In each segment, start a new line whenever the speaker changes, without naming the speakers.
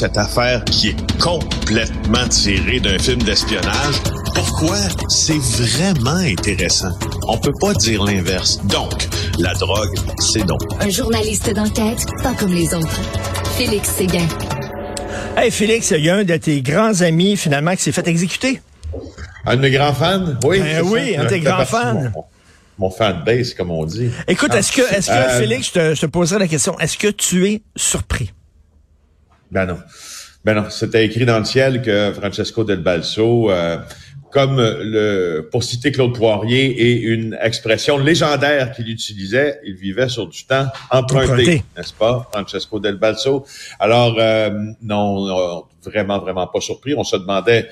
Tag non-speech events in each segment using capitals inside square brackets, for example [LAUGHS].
cette affaire qui est complètement tirée d'un film d'espionnage. Pourquoi? C'est vraiment intéressant. On peut pas dire l'inverse. Donc, la drogue, c'est donc.
Un journaliste d'enquête, pas comme les autres. Félix Séguin.
Hey Félix, il y a un de tes grands amis finalement qui s'est fait exécuter.
Un de mes grands fans? Oui.
Ben oui, un de tes grands [LAUGHS] fans.
Mon, fan base, comme on dit.
Écoute, est-ce que, est-ce que euh, Félix, je te, je te poserai la question, est-ce que tu es surpris?
Ben non. Ben non, c'était écrit dans le ciel que Francesco Del Balso, euh, comme le, pour citer Claude Poirier, et une expression légendaire qu'il utilisait, il vivait sur du temps emprunté, n'est-ce pas, Francesco Del Balso? Alors, euh, non, vraiment, vraiment pas surpris. On se demandait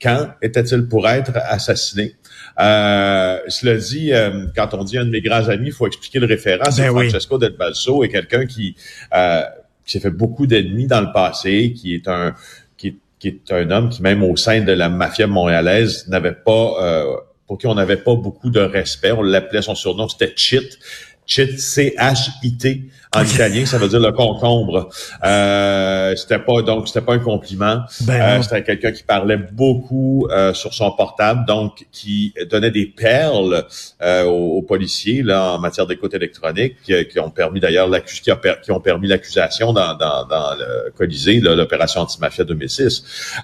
quand était-il pour être assassiné. Euh, cela dit, euh, quand on dit un de mes grands amis, il faut expliquer le référent. C'est ben Francesco Del Balso est quelqu'un qui, euh, qui s'est fait beaucoup d'ennemis dans le passé, qui est un qui qui est un homme qui, même au sein de la mafia montréalaise, n'avait pas, euh, pour qui on n'avait pas beaucoup de respect. On l'appelait, son surnom, c'était Chit. Chit, C-H-I-T en italien, ça veut dire le concombre. Euh, c'était pas donc c'était pas un compliment. Ben euh, c'était quelqu'un qui parlait beaucoup euh, sur son portable, donc qui donnait des perles euh, aux, policiers là en matière d'écoute électronique, qui, ont permis d'ailleurs qui, qui, ont permis l'accusation dans, dans, dans le Colisée, l'opération antimafia 2006.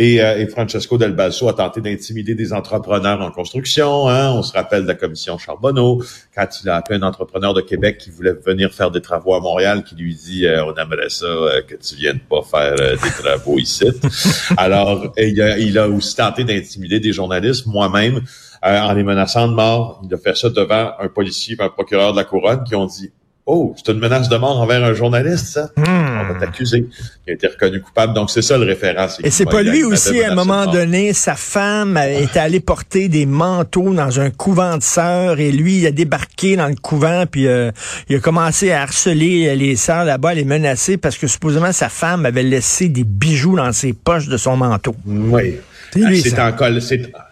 Euh, et, euh, et, Francesco Del Balso a tenté d'intimider des entrepreneurs en construction. Hein. On se rappelle de la commission Charbonneau, quand il a appelé un entrepreneur de Québec qui voulait venir faire des travaux à Montréal, qui lui dit euh, On aimerait ça euh, que tu viennes pas faire des travaux ici. [LAUGHS] » Alors, il a, il a aussi tenté d'intimider des journalistes, moi-même, en les menaçant de mort. Il a fait ça devant un policier et un procureur de la Couronne qui ont dit Oh, c'est une menace de mort envers un journaliste, ça? Hmm. On va t'accuser. Il a été reconnu coupable. Donc, c'est ça le référent.
Et c'est pas lui aussi, à un moment donné, sa femme est allée porter des manteaux dans un couvent de sœurs et lui, il a débarqué dans le couvent puis euh, il a commencé à harceler les sœurs là-bas, les menacer parce que supposément sa femme avait laissé des bijoux dans ses poches de son manteau.
Oui. C'est en,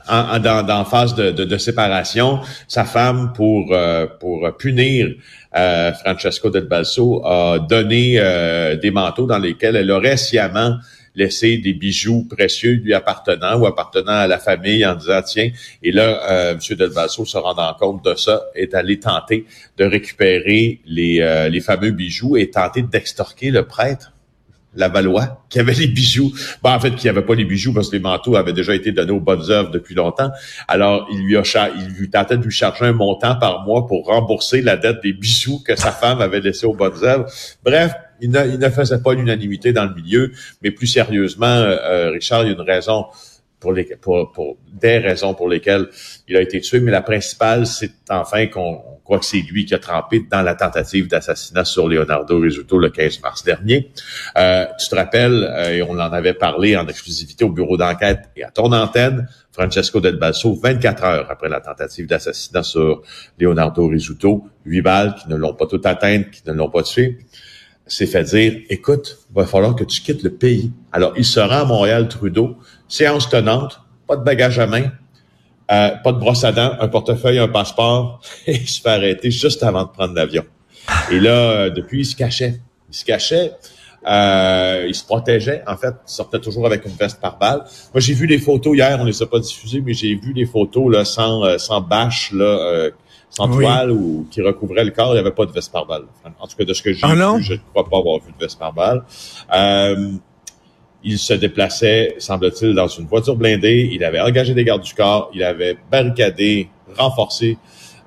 en, dans, dans phase de, de, de, séparation. Sa femme, pour, euh, pour punir euh, Francesco Del Balso, a donné euh, des manteaux dans lesquels elle aurait sciemment laissé des bijoux précieux lui appartenant ou appartenant à la famille en disant tiens et là euh, M. Del Balso se rendant compte de ça est allé tenter de récupérer les, les fameux bijoux et tenter d'extorquer le prêtre la Valois, qui avait les bijoux. Bon, en fait, qui avait pas les bijoux parce que les manteaux avaient déjà été donnés aux bonnes œuvres depuis longtemps. Alors, il lui a il lui tentait de lui charger un montant par mois pour rembourser la dette des bijoux que sa femme avait laissés aux bonnes œuvres. Bref, il ne, il ne faisait pas l'unanimité dans le milieu, mais plus sérieusement, euh, euh, Richard, il y a une raison pour, les, pour, pour, des raisons pour lesquelles il a été tué, mais la principale, c'est enfin qu'on croit que c'est lui qui a trempé dans la tentative d'assassinat sur Leonardo Rizzuto le 15 mars dernier. Euh, tu te rappelles, euh, et on en avait parlé en exclusivité au bureau d'enquête et à ton antenne, Francesco Del Balso, 24 heures après la tentative d'assassinat sur Leonardo Rizzuto, huit balles qui ne l'ont pas tout atteint, qui ne l'ont pas tué, s'est fait dire, écoute, va falloir que tu quittes le pays. Alors, il se rend à Montréal, Trudeau, séance tenante, pas de bagage à main, euh, pas de brosse à dents, un portefeuille, un passeport, [LAUGHS] et il se fait arrêter juste avant de prendre l'avion. Et là, euh, depuis, il se cachait. Il se cachait. Euh, il se protégeait, en fait, il sortait toujours avec une veste par balle. Moi, j'ai vu les photos hier, on les a pas diffusées, mais j'ai vu les photos là sans sans bâche là, sans toile ou qui recouvrait le corps. Il n'y avait pas de veste par balle. En tout cas, de ce que j'ai ah vu, je ne crois pas avoir vu de veste par balle. Euh, il se déplaçait, semble-t-il, dans une voiture blindée. Il avait engagé des gardes du corps. Il avait barricadé, renforcé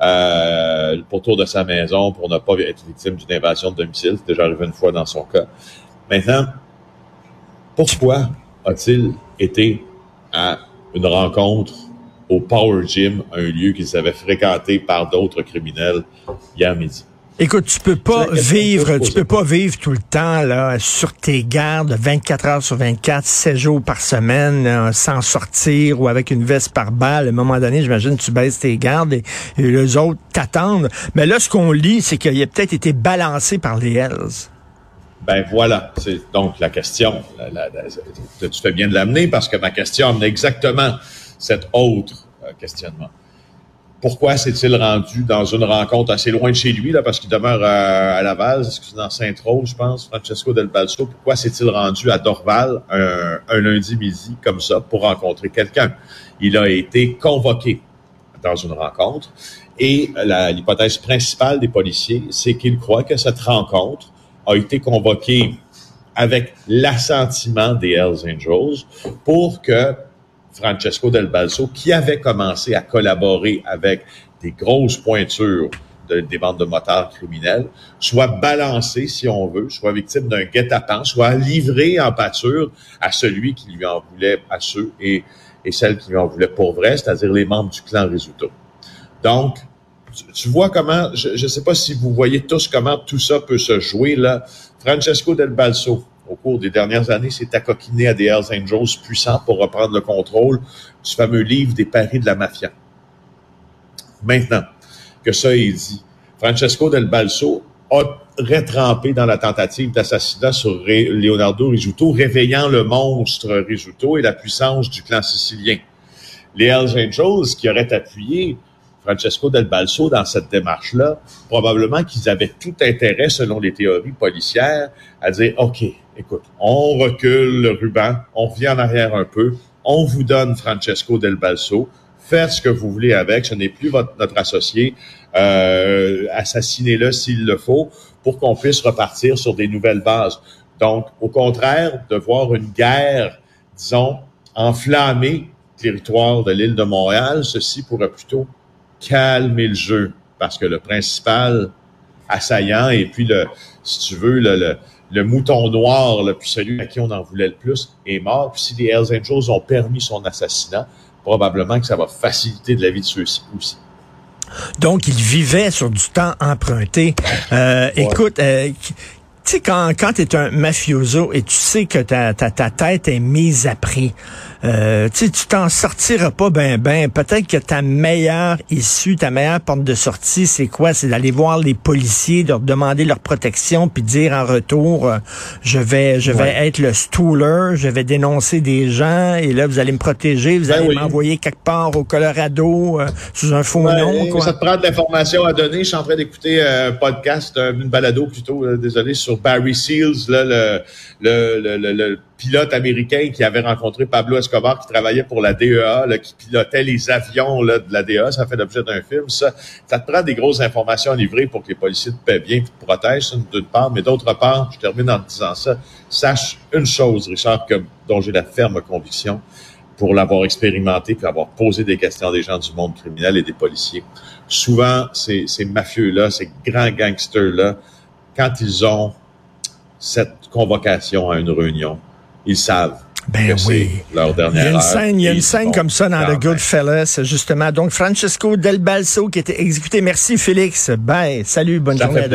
euh, le pourtour de sa maison pour ne pas être victime d'une invasion de domicile. C'est déjà arrivé une fois dans son cas. Maintenant, pourquoi a-t-il été à une rencontre au Power Gym, un lieu qu'ils avaient fréquenté par d'autres criminels hier midi?
Écoute, tu peux pas vivre, tu peux pas vivre tout le temps là sur tes gardes 24 heures sur 24, 7 jours par semaine, sans sortir ou avec une veste par balle. À un moment donné, j'imagine tu baisses tes gardes et, les autres t'attendent. Mais là, ce qu'on lit, c'est qu'il a peut-être été balancé par les Hells.
Ben voilà, c'est donc la question. tu fais bien de l'amener parce que ma question amène exactement cet autre euh, questionnement. Pourquoi s'est-il rendu dans une rencontre assez loin de chez lui, là, parce qu'il demeure à, Laval, est-ce que c'est dans Sainte-Rose, je pense, Francesco Del Balso, pourquoi s'est-il rendu à Dorval un, lundi midi comme ça pour rencontrer quelqu'un? Il a été convoqué dans une rencontre et l'hypothèse principale des policiers, c'est qu'ils croient que cette rencontre a été convoquée avec l'assentiment des Hells Angels pour que Francesco Del Balso, qui avait commencé à collaborer avec des grosses pointures des bandes de motards criminels, soit balancé, si on veut, soit victime d'un guet-apens, soit livré en pâture à celui qui lui en voulait, à ceux et, et celles qui lui en voulaient pour vrai, c'est-à-dire les membres du clan Risuto. Donc, tu, vois comment, je ne sais pas si vous voyez tous comment tout ça peut se jouer là. Francesco Del Balso, au cours des dernières années, s'est accoquiné à des Hells Angels puissants pour reprendre le contrôle du fameux livre des paris de la mafia. Maintenant que ça est dit, Francesco Del Balso a retrempé dans la tentative d'assassinat sur Leonardo Risuto, réveillant le monstre Risuto et la puissance du clan sicilien. Les Hells Angels, qui auraient appuyé Francesco Del Balso dans cette démarche-là, probablement qu'ils avaient tout intérêt, selon les théories policières, à dire, OK, écoute, on recule le ruban, on revient en arrière un peu, on vous donne Francesco Del Balso, faites ce que vous voulez avec, ce n'est plus votre, notre associé, euh, assassinez-le s'il le faut, pour qu'on puisse repartir sur des nouvelles bases. Donc, au contraire, de voir une guerre, disons, enflammer le territoire de l'île de Montréal, ceci pourrait plutôt calmer le jeu parce que le principal assaillant et puis le, si tu veux, le, le, mouton noir, le puis celui à qui on en voulait le plus, est mort. Puis si les Hells Angels ont permis son assassinat, probablement que ça va faciliter de la vie de ceux-ci aussi.
Donc, il vivait sur du temps emprunté. Euh, Écoute, euh, tu sais, quand, quand tu es un mafioso et tu sais que ta, ta, ta tête est mise à prix, euh, tu t'en sortiras pas ben ben. Peut-être que ta meilleure issue, ta meilleure porte de sortie, c'est quoi? C'est d'aller voir les policiers, leur demander leur protection, puis dire en retour, euh, je vais je vais être le stooler, je vais dénoncer des gens, et là, vous allez me protéger, vous ben allez m'envoyer quelque part au Colorado euh, sous un faux nom. Quoi.
Ça te prend de l'information à donner. Je suis en train d'écouter un podcast, une balado plutôt, désolé, sur Barry Seals, là, le, le, le, le pilote américain qui avait rencontré Pablo Escobar, qui travaillait pour la DEA, là, qui pilotait les avions là, de la DEA. Ça fait l'objet d'un film. Ça, ça te prend des grosses informations à livrer pour que les policiers te paient bien, te protègent, d'une part. Mais d'autre part, je termine en disant ça, sache une chose, Richard, que, dont j'ai la ferme conviction, pour l'avoir expérimenté, puis avoir posé des questions à des gens du monde criminel et des policiers. Souvent, ces, ces mafieux-là, ces grands gangsters-là, quand ils ont cette convocation à une réunion, ils savent.
Ben oui.
Leur dernière
il y a une scène, il y a une scène comme ça dans The Goodfellas, justement. Donc, Francesco Del Balso qui était exécuté. Merci, Félix. Bye. Salut, bonne journée.